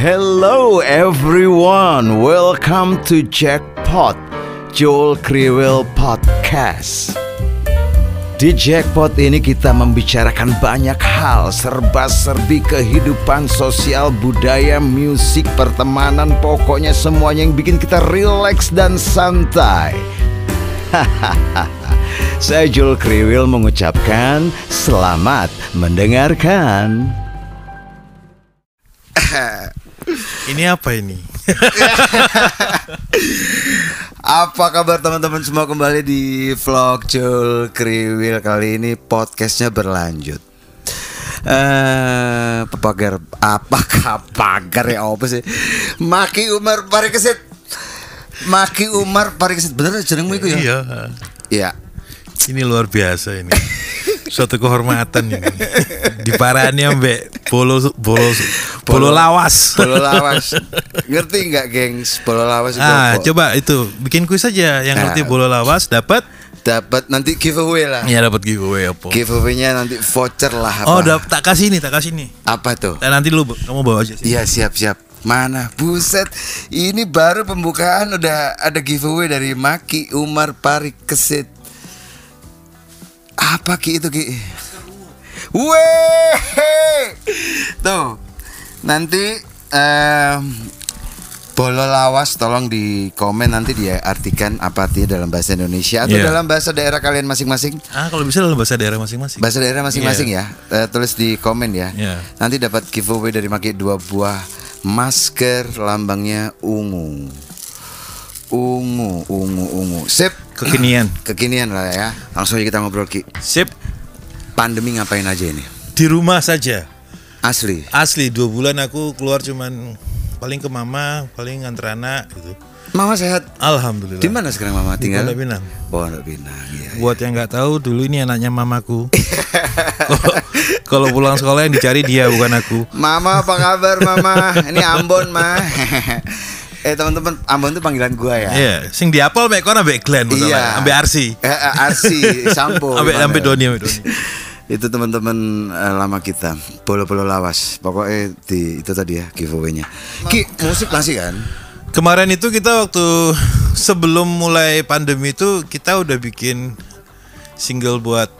Hello everyone, welcome to Jackpot Joel Kriwil Podcast. Di Jackpot ini kita membicarakan banyak hal serba-serbi kehidupan sosial, budaya, musik, pertemanan, pokoknya semuanya yang bikin kita rileks dan santai. Saya Joel Kriwil mengucapkan selamat mendengarkan. Ini apa ini? Apa kabar teman-teman semua kembali di vlog Jul Kriwil kali ini podcastnya berlanjut. Eh, pagar apa pagar ya apa sih? Maki Umar Parikesit. Maki Umar Parikesit bener jenengmu itu ya? Iya. Iya. Ini luar biasa ini. Suatu kehormatan ini. Diparani ambek bolo bolo bolo lawas. Bolo lawas. Ngerti nggak, gengs? Bolo lawas itu Ah, apa? coba itu bikin kuis saja yang ngerti Ah. bolo lawas dapat Dapat nanti giveaway lah. ya dapat giveaway apa. Giveaway-nya nanti voucher lah apa? Oh, dap- tak kasih nih, tak kasih nih. Apa tuh? Dan nanti lu kamu bawa aja. Iya siap siap. Mana buset Ini baru pembukaan udah ada giveaway dari Maki Umar Parikesit Apa Ki itu Ki? Weh Tuh Nanti em, Bolo lawas tolong di komen nanti dia artikan apa artinya dalam bahasa Indonesia atau Iya. dalam bahasa daerah kalian masing-masing. Ah, kalau bisa dalam bahasa daerah masing-masing. Bahasa daerah masing-masing ya. Eh, tulis di komen ya. Iya. Nanti dapat giveaway dari Maki dua buah masker lambangnya ungu. Ungu, ungu, ungu. Sip. Kekinian. Kekinian lah ya. Langsung aja kita ngobrol Ki. Sip. Pandemi ngapain aja ini? Di rumah saja. Asli. Asli dua bulan aku keluar cuman paling ke mama, paling nganter anak gitu. Mama sehat. Alhamdulillah. Di mana sekarang Mama Di tinggal? Pondok Pinang. Pondok Pinang. Iya. Buat yang nggak tahu, dulu ini anaknya mamaku. Kalau- pulang sekolah yang dicari dia bukan aku. Mama apa kabar Mama? Ini Ambon mah. eh teman-teman Ambon itu panggilan gua ya. Iya, sing diapal mek kon ambek Glenn Iya. Ambek Arsi. Eh, eh, Arsi, Sampo. Ambek ambek Doni, ambek Doni. Itu teman-teman eh, lama kita, bolo-bolo lawas. Pokoknya di itu tadi ya giveaway-nya. Ki, musik masih kan? Kemarin itu kita waktu sebelum mulai pandemi itu kita udah bikin single buat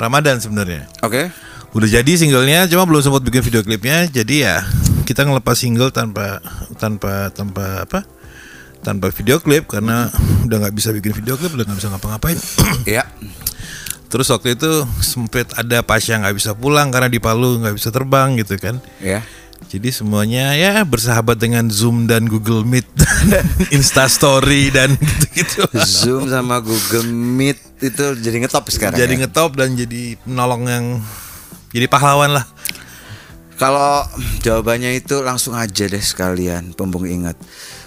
Ramadan sebenarnya. Oke. Udah jadi singlenya, cuma belum sempat bikin video klipnya. Jadi ya kita ngelepas single tanpa tanpa tanpa apa? Tanpa video klip karena udah nggak bisa bikin video klip, udah nggak bisa ngapa-ngapain. Iya. Terus waktu itu sempet ada Pasha nggak bisa pulang karena di Palu nggak bisa terbang gitu kan. Ya. Jadi semuanya ya bersahabat dengan Zoom dan Google Meet dan Insta Story dan gitu-gitu. Zoom sama Google Meet itu jadi ngetop sekarang. jadi ya? ngetop dan jadi penolong yang jadi pahlawan lah. Kalau jawabannya itu langsung aja deh sekalian, pembung ingat.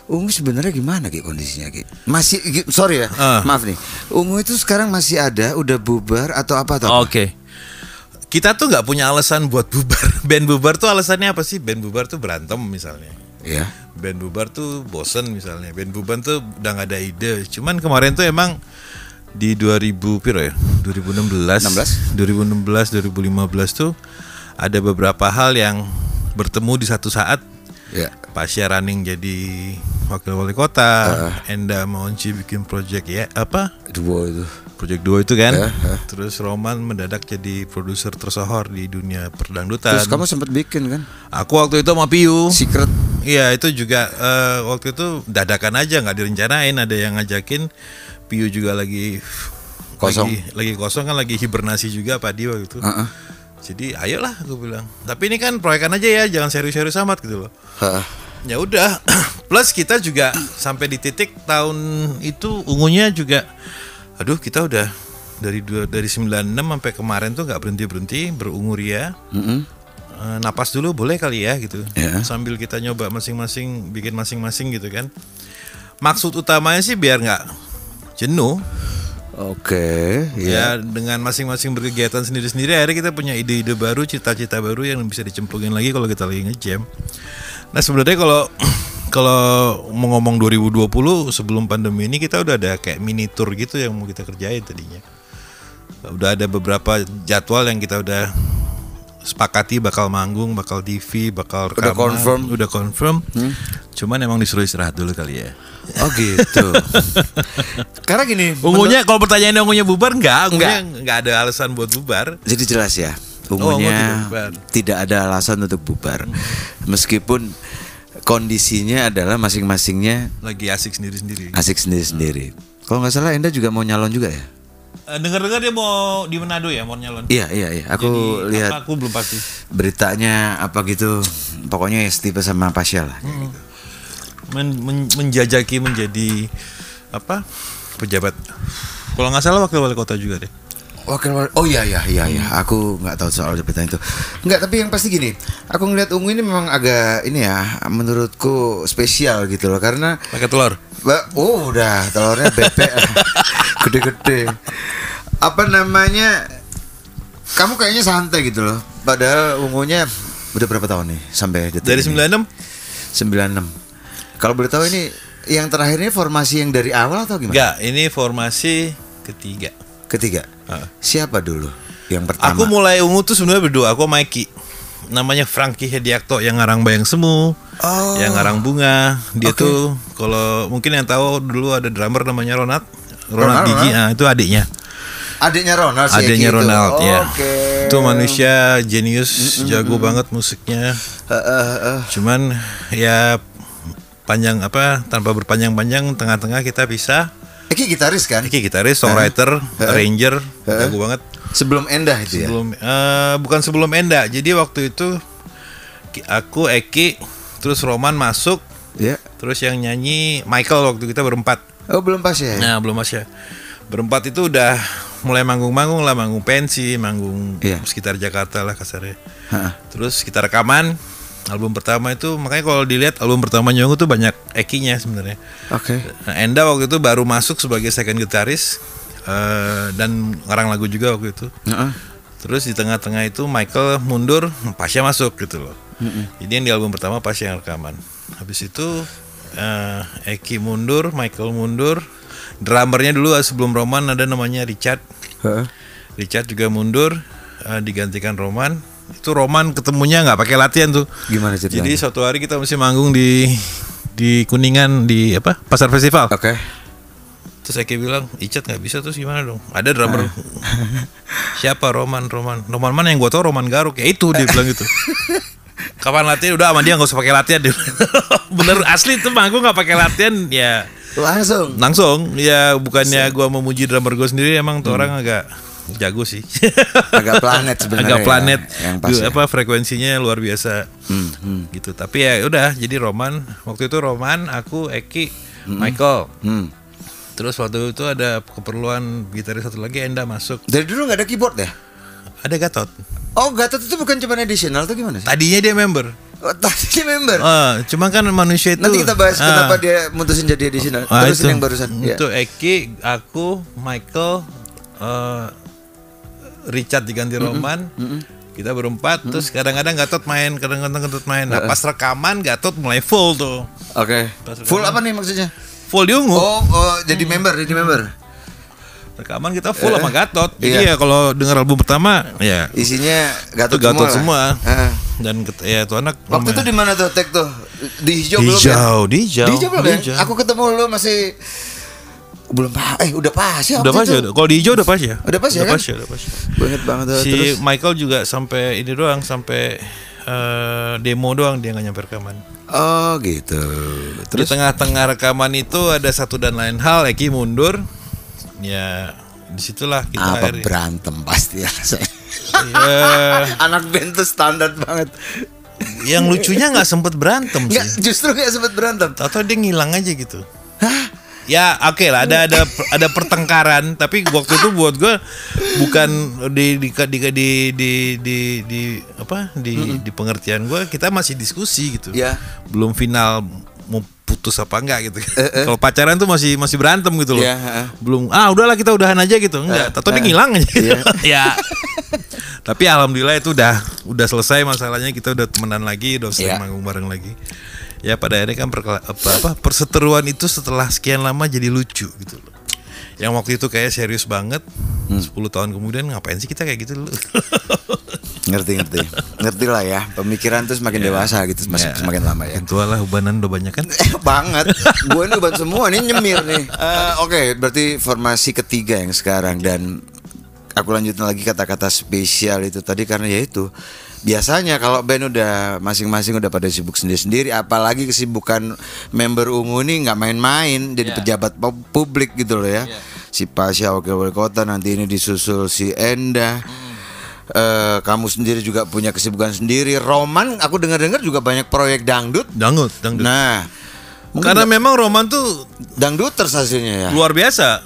Ungu sebenarnya gimana Ki kondisinya Ki? Masih sorry ya, Ah. maaf nih. Ungu itu sekarang masih ada, udah bubar atau apa apa? Oke. Kita tuh nggak punya alasan buat bubar. Band bubar tuh alasannya apa sih? Band bubar tuh berantem misalnya. Ya. Band bubar tuh bosen misalnya. Band bubar tuh udah nggak ada ide. Cuman kemarin tuh emang di 2000 piro ya? 2016. 16. 2016 2015 tuh ada beberapa hal yang bertemu di satu saat. Ya. Pasya Running jadi wakil wali kota, Enda Maunci bikin project ya apa? Duo itu. Project 2 itu kan. Ya, ya. Terus Roman mendadak jadi produser tersohor di dunia perdangdutan. Terus kamu sempat bikin kan? Aku waktu itu sama Piu. Secret Iya itu juga eh, waktu itu dadakan aja nggak direncanain ada yang ngajakin Piu juga lagi Kosong. lagi, lagi kosong kan lagi hibernasi juga Pak waktu itu. Heeh. Jadi ayolah aku bilang. Tapi ini kan proyekan aja ya jangan serius-serius amat gitu loh. Ya udah. Plus kita juga sampai di titik tahun itu ungunya juga aduh kita udah dari dua, dari 96 sampai kemarin tuh nggak berhenti berhenti berungu ria. Mm-mm. Eh, napas dulu boleh kali ya gitu. Ya. Sambil kita nyoba masing-masing bikin masing-masing gitu kan. Maksud utamanya sih biar nggak jenuh. Oke, Ya ya. dengan masing-masing berkegiatan sendiri-sendiri akhirnya kita punya ide-ide baru, cita-cita baru yang bisa dicemplungin lagi kalau kita lagi ngejam. Nah sebenarnya kalau kalau mau ngomong 2020 sebelum pandemi ini kita udah ada kayak mini tour gitu yang mau kita kerjain tadinya. Udah ada beberapa jadwal yang kita udah sepakati bakal manggung, bakal TV, bakal Udah rekaman, confirm? Hmm? udah confirm. Cuman emang disuruh istirahat dulu kali ya. Oh gitu. Karena gini, Ungunya kalau pertanyaannya ungunya bubar enggak, ungunya Enggak. enggak ada alasan buat bubar. Jadi jelas ya, tidak ungunya bubar. tidak ada alasan untuk bubar, meskipun kondisinya adalah masing-masingnya Lagi asik sendiri-sendiri. asik sendiri-sendiri. Kalau nggak salah Enda juga mau nyalon juga ya? Eh, Dengar-dengar dia mau di Manado ya, mau nyalon. Iya iya iya. Aku Jadi, lihat apa, aku belum pasti. beritanya apa gitu. Pokoknya ya setipe sama Pasha lah. Hmm. Men- men- menjajaki menjadi apa? Pejabat. Kalau nggak salah wakil wali kota juga deh. Wakil wali- oh iya iya iya iya. Aku nggak tahu soal jabatan itu. Nggak tapi yang pasti gini. Aku ngeliat ungu ini memang agak ini ya. Menurutku spesial gitu loh karena Pakai telur. Oh udah telurnya bebek gede-gede. Apa namanya? Kamu kayaknya santai gitu loh. Padahal ungunya udah berapa tahun nih sampai detik Dari ini? 96 96. Kalau boleh tahu ini yang terakhir ini formasi yang dari awal atau gimana? Enggak, ini formasi ketiga. Ketiga. Heeh. Siapa dulu? Yang pertama. Aku mulai ungu tuh sebenarnya berdua, aku sama Mikey. Namanya Frankie Hediakto yang ngarang Bayang Semu, Oh. yang ngarang Bunga. Dia Oke. tuh kalau mungkin yang tahu dulu ada drummer namanya Ronald. Ronald, Ronald, Digi, Ronald. ah, itu adiknya. Adiknya Ronald si Adiknya Eki itu. Ronald ya. Oke. Itu manusia jenius, jago banget musiknya. Eh, eh, eh. Cuman ya panjang apa tanpa berpanjang-panjang tengah-tengah kita bisa. Eki gitaris kan? Iki gitaris, songwriter, arranger, jago banget. Sebelum Endah itu ya. Sebelum eh, bukan sebelum Enda. Jadi waktu itu aku Eki terus Roman masuk, Ya. terus yang nyanyi Michael waktu kita berempat. Oh belum pas ya? Nah, belum Mas ya. Berempat itu udah mulai manggung-manggung lah, manggung pensi, manggung Iya. sekitar Jakarta lah kasarnya. Heeh. Terus kita rekaman album pertama itu makanya kalau dilihat album pertama Nyongu tuh banyak Ekinya sebenarnya. Oke. Nah, Enda waktu itu baru masuk sebagai second gitaris eh, dan ngarang lagu juga waktu itu. Heeh. Terus di tengah-tengah itu Michael mundur, Pasha masuk gitu loh. Jadi yang di album pertama Pasha yang rekaman. Habis itu eh, Eki mundur, Michael mundur. Drummernya dulu eh, sebelum Roman ada namanya Richard. Heeh. Richard juga mundur, eh, digantikan Roman. Itu Roman ketemunya nggak pakai latihan tuh. Gimana ceritanya? Jadi suatu hari kita mesti manggung di di Kuningan di apa pasar festival. Oke. Terus Eki bilang, Icat nggak bisa terus gimana dong? Ada drummer. Siapa Roman? Roman. Roman mana yang gue tau Roman Garuk? Ya itu dia bilang gitu. Kapan latihan? Udah sama dia nggak usah pakai latihan dia. Bener asli tuh manggung nggak pakai latihan ya Langsung. langsung ya bukannya gua memuji drummer gue sendiri emang tuh orang agak jago sih. Agak planet sebenarnya. agak ya, planet Yang pas. Duh, ya. apa frekuensinya luar biasa Hmm, hmm, gitu tapi ya udah jadi Roman waktu itu Roman aku Eki Michael hmm. terus waktu itu ada keperluan gitaris satu lagi Enda masuk Dari dulu nggak ada keyboard ya? ada Gatot Oh Gatot itu bukan cuma additional atau gimana sih? tadinya dia member Oh, tadi dia member. Ah, cuma kan manusia itu Nanti kita bahas ah, kenapa dia mutusin jadi additional. Terus itu. yang barusan. Ya. itu Eki aku Michael eh, Richard diganti Roman kita berempat terus kadang-kadang Gatot main kadang-kadang Gatot main nah pas rekaman Gatot mulai full tuh Oke. Pas Full apa nih maksudnya? full di ungu Oh, oh jadi member, jadi member. rekaman kita full sama Gatot jadi Iya. ya kalau dengar album pertama ya Isinya Gatot, itu Gatot semua. semua, dan ya tuh anak Waktu itu di mana tuh tag tuh? Di hijau di belum ya? hijau di hijau Di hijau belum di ya? hijau. Aku ketemu lu masih belum pa- eh udah pas ya udah pas itu. ya kalau di hijau udah pas ya Udah pas ya udah kan? pas ya udah pas ya. Banget banget tuh. si terus. Michael juga sampai ini doang sampai eh, demo doang dia nggak nyampe rekaman Oh gitu. Di Terus tengah-tengah rekaman itu ada satu dan lain hal Eki mundur ya di situlah kita apa akhirnya- berantem pasti ya. Ya, Anak band tuh standar banget. yang lucunya nggak sempet berantem sih justru nggak sempat berantem. atau dia ngilang aja gitu Ya oke lah ada ada ada pertengkaran tapi waktu itu buat gue bukan di di di di di, di, di apa di di pengertian gue kita masih diskusi gitu. Ya. belum final mau putus apa enggak gitu. Kalau pacaran tuh masih masih berantem gitu loh. Ya, heeh. belum ah udahlah kita udahan aja gitu. Enggak atau dia ngilang aja. Gitu. ya. Tapi alhamdulillah itu udah udah selesai masalahnya kita udah temenan lagi udah sering Ya. manggung bareng lagi ya pada akhirnya kan perkela- apa, apa perseteruan itu setelah sekian lama jadi lucu gitu loh yang waktu itu kayak serius banget 10 tahun kemudian ngapain sih kita kayak gitu dulu Ngerti ngerti. Ngerti lah ya. Pemikiran tuh semakin dewasa gitu masih Ya. semakin lama ya. Lah ubanan udah banyak kan. Eh, banget. Gue ini uban semua nih nyemir nih. Eh, Oke, berarti formasi ketiga yang sekarang dan aku lanjutin lagi kata-kata spesial itu tadi karena ya itu biasanya kalau band udah masing-masing udah pada sibuk sendiri-sendiri apalagi kesibukan member ungu ini nggak main-main jadi pejabat pu- publik gitu loh ya. Si Pasha wakil wali kota nanti ini disusul si Enda. Eh, kamu sendiri juga punya kesibukan sendiri. Roman aku dengar-dengar juga banyak proyek dangdut. Dangdut, dangdut. nah mungkin Karena memang Roman tuh dangduters hasilnya ya. luar biasa.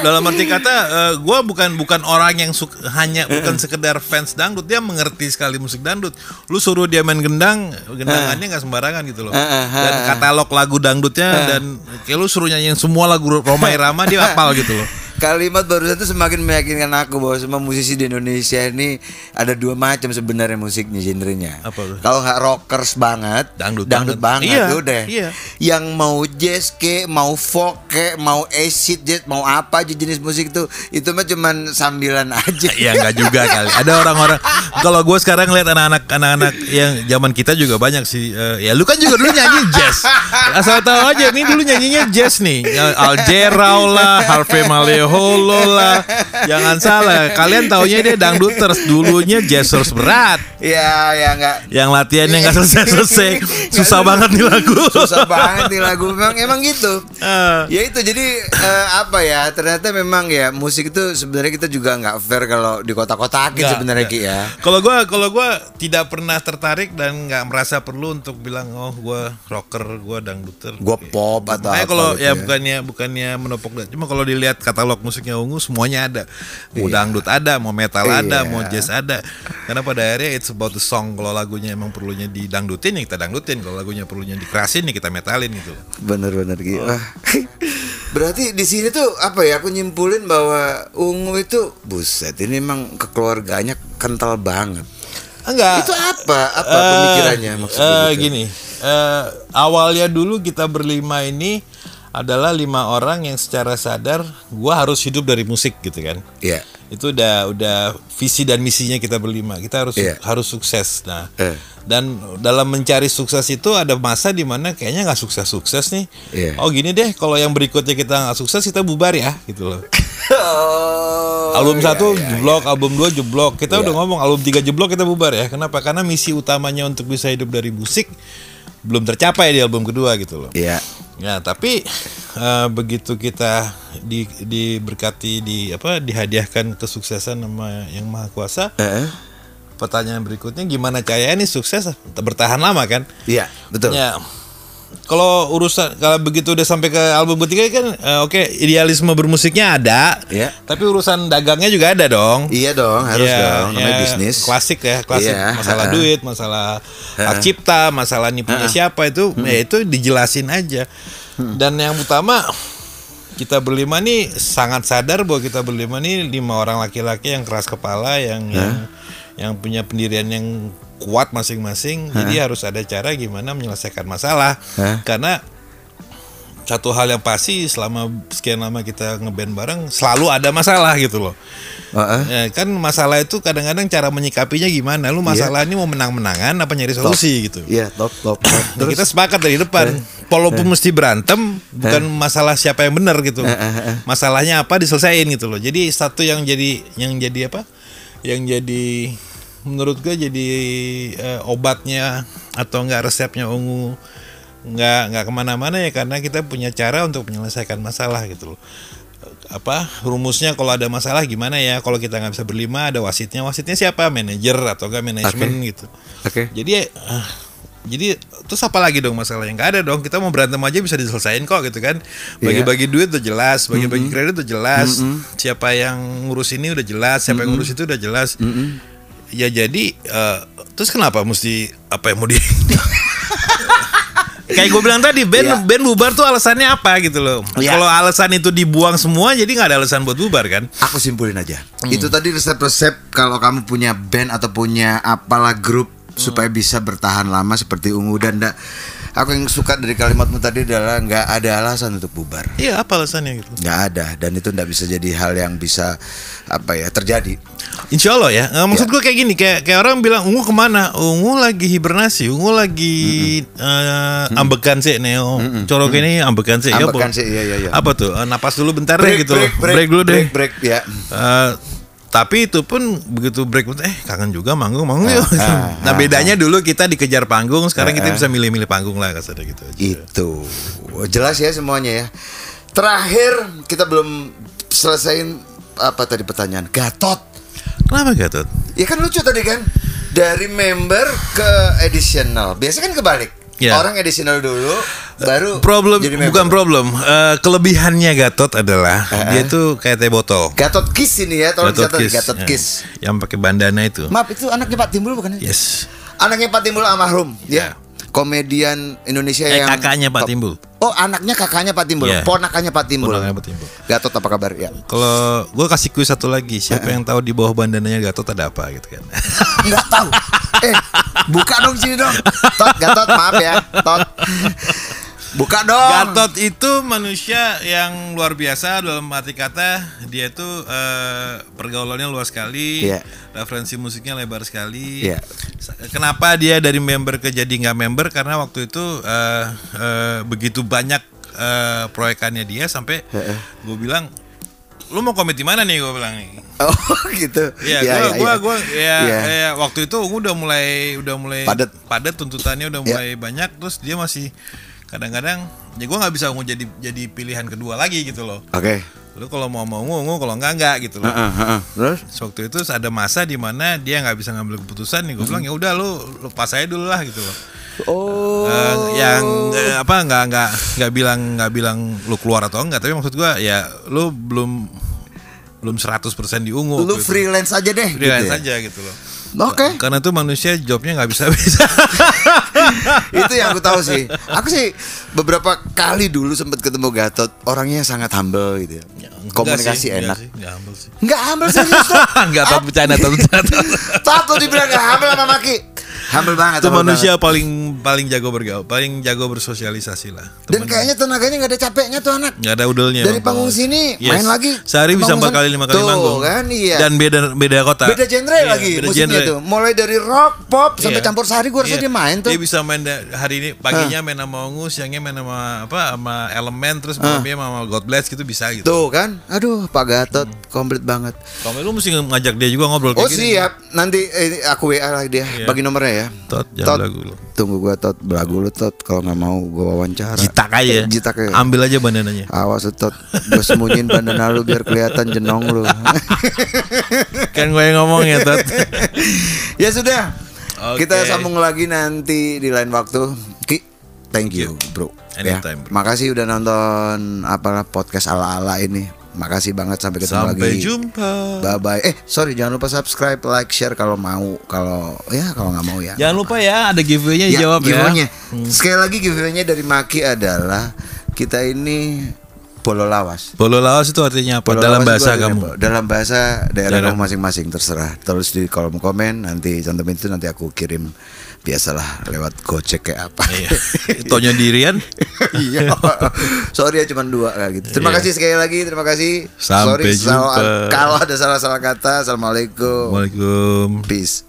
Dalam arti kata, gue bukan bukan orang yang suk- hanya bukan sekedar fans dangdut, dia mengerti sekali musik dangdut. Lu suruh dia main gendang, gendangannya nggak sembarangan gitu loh. Eh, eh, Dan eh, katalog lagu dangdutnya dan kayak lu suruh nyanyiin semua lagu Roma Irama dia hafal gitu loh. Kalimat barusan itu semakin meyakinkan aku bahwa semua musisi di Indonesia ini ada dua macam sebenarnya musiknya genrenya. Apa tuh? Kalau nggak rockers banget, Dangdut dangdut banget. banget, Iya, udah. iya. Yang mau jazz ke, mau folk ke, mau acid jazz, mau apa aja jenis musik itu, itu mah cuman sambilan aja. Ya nggak juga kali. Ada orang-orang. Kalau gue sekarang lihat anak-anak anak-anak yang zaman kita juga banyak sih. eh, ya lu kan juga dulu nyanyi jazz. Asal tahu aja, ini dulu nyanyinya jazz nih. Ya, Aljerau lah, Harvey Maleholo lah. Jangan salah, kalian taunya dia dangduters. Dulunya jazzers berat. ya, ya nggak. Yang latihannya nggak selesai-selesai. Susah banget nih lagu. Susah banget nih lagu memang emang gitu. Eh, ya itu jadi eh, apa ya ternyata memang ya musik itu sebenarnya kita juga nggak fair kalau di kota-kotakin Nggak, sebenarnya. Ki ya Kalau gua kalau gua tidak pernah tertarik dan nggak merasa perlu untuk bilang oh gua rocker, gua dangduter. gue pop atau Makanya apa kalau gitu ya bukannya bukannya menopok cuma kalau dilihat katalog musiknya ungu semuanya ada. Mau dangdut ada, mau metal ada, Iya. mau jazz ada. Karena pada akhirnya it's about the song. Kalau lagunya emang perlunya didangdutin ya kita dangdutin. Kalau lagunya perlunya dikerasin ya kita metalin gitu. bener-bener Ki Oh. Berarti di sini tuh apa ya aku nyimpulin bahwa ungu itu buset ini memang kekeluarganya kental banget Enggak. itu apa apa Eh, pemikirannya maksudnya eh, gitu? gini, eh, awalnya dulu kita berlima ini adalah lima orang yang secara sadar gua harus hidup dari musik gitu kan. Iya. Itu udah udah visi dan misinya kita berlima. Kita harus Iya. harus sukses. Nah, Eh. dan dalam mencari sukses itu ada masa di mana kayaknya nggak sukses-sukses nih. Iya. Oh gini deh, kalau yang berikutnya kita nggak sukses kita bubar ya gitu loh. oh, album iya, satu iya. jeblok, album dua jeblok. Kita Iya. udah ngomong album tiga jeblok kita bubar ya. Kenapa? Karena misi utamanya untuk bisa hidup dari musik belum tercapai di album kedua gitu loh. Iya. Ya, tapi eh, begitu kita di, diberkati di apa dihadiahkan kesuksesan sama yang maha kuasa, Eh, pertanyaan berikutnya gimana caranya nih sukses bertahan lama kan? Iya, betul. Ya. Kalau urusan kalau begitu udah sampai ke album ketiga kan eh, oke idealisme bermusiknya ada, Iya. tapi urusan dagangnya juga ada dong. Iya dong, harus Ya, dong. Namanya ya, bisnis. Klasik ya, klasik. Iya, Masalah ha-ha. duit, masalah hak cipta, masalah ini punya siapa itu, Hmm. ya itu dijelasin aja. Dan yang utama kita berlima nih sangat sadar bahwa kita berlima nih lima orang laki-laki yang keras kepala, yang yang yang punya pendirian yang kuat masing-masing. Jadi harus ada cara gimana menyelesaikan masalah. Hah? Karena satu hal yang pasti selama sekian lama kita ngeband bareng selalu ada masalah gitu loh. Heeh. Ya, kan masalah itu kadang-kadang cara menyikapinya gimana? Lu masalah ini mau menang-menangan apa nyari solusi gitu. Iya, top top. top. Nah, Terus kita sepakat dari depan. Walaupun mesti berantem, bukan masalah siapa yang benar gitu. Masalahnya apa diselesain gitu loh. Jadi satu yang jadi yang jadi apa? Yang jadi menurut gue jadi eh, obatnya atau enggak resepnya ungu nggak nggak ke mana-mana ya karena kita punya cara untuk menyelesaikan masalah gitu loh. Apa rumusnya kalau ada masalah gimana ya? Kalau kita nggak bisa berlima ada wasitnya. Wasitnya siapa? Manajer atau enggak manajemen gitu. Oke. jadi ah, jadi terus apa lagi dong masalahnya? Nggak ada dong. Kita mau berantem aja bisa diselesaikan kok gitu kan? Bagi-bagi duit udah jelas bagi-bagi kredit udah jelas siapa yang ngurus ini udah jelas siapa yang ngurus itu udah jelas. Ya jadi eh, terus kenapa mesti apa yang mau di kayak gue bilang tadi band Iya. band bubar tuh alasannya apa gitu loh. Iya. kalau alasan itu dibuang semua jadi nggak ada alasan buat bubar kan? Aku simpulin aja. Hmm. Itu tadi resep-resep kalau kamu punya band atau punya apalah grup supaya bisa bertahan lama seperti ungu dan ndak aku yang suka dari kalimatmu tadi adalah nggak ada alasan untuk bubar Iya, apa alasannya gitu? nggak ada dan itu ndak bisa jadi hal yang bisa apa ya terjadi Insya Allah ya. Nggak, Iya. maksud gue kayak gini, kayak kayak orang bilang ungu ke mana? Ungu lagi hibernasi, ungu lagi eh, ambekan sih neo. Corok ini ambekan sih. Ya, Ambekan sih, iya, iya, iya. Apa tuh? Eh, napas dulu bentar deh gitu loh. Break, dulu deh. break, break, ya Eh, tapi itu pun begitu break eh kangen juga manggung manggung yuk. ah, nah ah, bedanya dulu kita dikejar panggung, sekarang kita bisa milih-milih panggung lah kasarnya gitu. aja. itu jelas ya semuanya ya terakhir kita belum selesaiin apa tadi pertanyaan Gatot Kenapa Gatot? Ya kan lucu tadi kan dari member ke additional. Biasanya kan kebalik. Ya. Orang additional dulu baru Problem jadi member. bukan problem. Eh, kelebihannya Gatot adalah dia tuh kayak teh botol. Gatot Kiss ini ya, tolong Gatot dicatat Kiss. Gatot Ya. Kiss. Yang pakai bandana itu. Maaf itu anaknya Pak Timbul bukan? ya? Yes. Anaknya Pak Timbul almarhum Ya. ya. Komedian Indonesia Eh, yang kakaknya Pak. Timbul. Oh, anaknya kakaknya Pak Timbul, Ya. ponakannya Pak Timbul. Ponakannya Pak Timbul. Gatot apa kabar ya? Kalau gue kasih kuis satu lagi, siapa yang tahu di bawah bandananya Gatot ada apa gitu kan? Enggak tahu. eh, buka dong sini dong. Tot, Gatot, maaf ya. Tot. Buka dong. Gatot itu manusia yang luar biasa dalam arti kata dia itu eh, pergaulannya luas sekali, Iya. referensi musiknya lebar sekali. Sa- Kenapa dia dari member ke jadi nggak member? Karena waktu itu eh, eh, begitu banyak eh, proyekannya dia sampai gue bilang, lu mau komit di mana nih? Gue bilang nih. Oh, gitu. Iya, Iya, gua, iya, gua, iya. gua, ya, Iya. ya, waktu itu gua udah mulai, udah mulai Padat. padat tuntutannya udah Iya. mulai banyak, terus dia masih kadang-kadang, ya gua nggak bisa ungu jadi jadi pilihan kedua lagi gitu loh. Oke. Lu kalau mau mau ungu, ungu kalau enggak enggak gitu loh. Heeh, heeh. Terus? Terus Waktu itu ada masa di mana dia nggak bisa ngambil keputusan nih, gue bilang ya udah lu lepas aja dulu lah gitu loh. Oh. Eh, yang eh, apa nggak nggak nggak bilang nggak bilang lu keluar atau enggak, tapi maksud gua ya lu belum belum 100% di ungu. lu waktu itu. freelance aja deh. freelance gitu ya? aja gitu loh. Oke. Karena tuh manusia jobnya nggak bisa bisa. itu yang aku tahu sih. Aku sih beberapa kali dulu sempat ketemu Gatot, orangnya sangat humble gitu ya. Komunikasi enak. Enggak humble sih. Enggak humble tuh. Enggak tahu bercanda tahu bercanda. Satu dibilang enggak humble sama Maki. Humble banget. Itu humble manusia banget. paling paling jago bergaul, paling jago bersosialisasi lah. Dan Temen- kayaknya tenaganya nggak ada capeknya tuh anak. nggak ada udahnya. Dari panggung sini main lagi. Sehari bisa empat kali lima kali Tuh, manggung. kan, iya. Dan beda beda kota. Beda genre Iya, lagi beda musiknya genre. tuh. Mulai dari rock, pop sampai Iya. campur sari gua rasa Iya. dia main tuh. Dia bisa main hari ini paginya main sama Ungu, siangnya main sama apa sama Elemen, terus malamnya sama God Bless gitu bisa gitu. Tuh kan. Aduh, Pak Gatot komplit banget. Kamu lu mesti ngajak dia juga ngobrol Oh kayak gini. siap, nanti eh, aku WA lagi dia, Iya. bagi nomornya ya. Tot, jangan lagu lu. Tunggu gua tot, belagu lu tot. Kalau nggak mau gua wawancara. Jitak aja. Jitak ya. Ambil aja bandananya. Awas tot, gua sembunyiin bandana lu biar kelihatan jenong lu. kan gue yang ngomong ya, Tot. ya sudah, Oke. kita sambung lagi nanti di lain waktu. Ki, thank you, bro. Ya, Anytime, bro. makasih udah nonton apalah podcast ala-ala ini. Makasih banget sampai ketemu Sampai lagi. jumpa. Bye bye. Eh sorry jangan lupa subscribe, like, share kalau mau. Kalau ya kalau nggak mau ya. Jangan lupa ya ada giveaway-nya Ya, dijawab ya. giveaway-nya. Sekali lagi giveaway-nya dari Maki adalah kita ini bolo lawas. Bolo lawas itu artinya apa? Bolo Dalam bahasa kamu. apa? Dalam bahasa daerah Daerah. kamu masing-masing terserah. Terus di kolom komen nanti cantumin itu nanti aku kirim biasalah lewat gojek kayak apa. Iya. Tonya dirian. Iya. Sorry ya cuma dua kayak gitu. Terima Iya. kasih sekali lagi. Terima kasih. Sampai Sorry jumpa. kalau- kalau ada salah-salah kata. Assalamualaikum. Waalaikumsalam. Peace.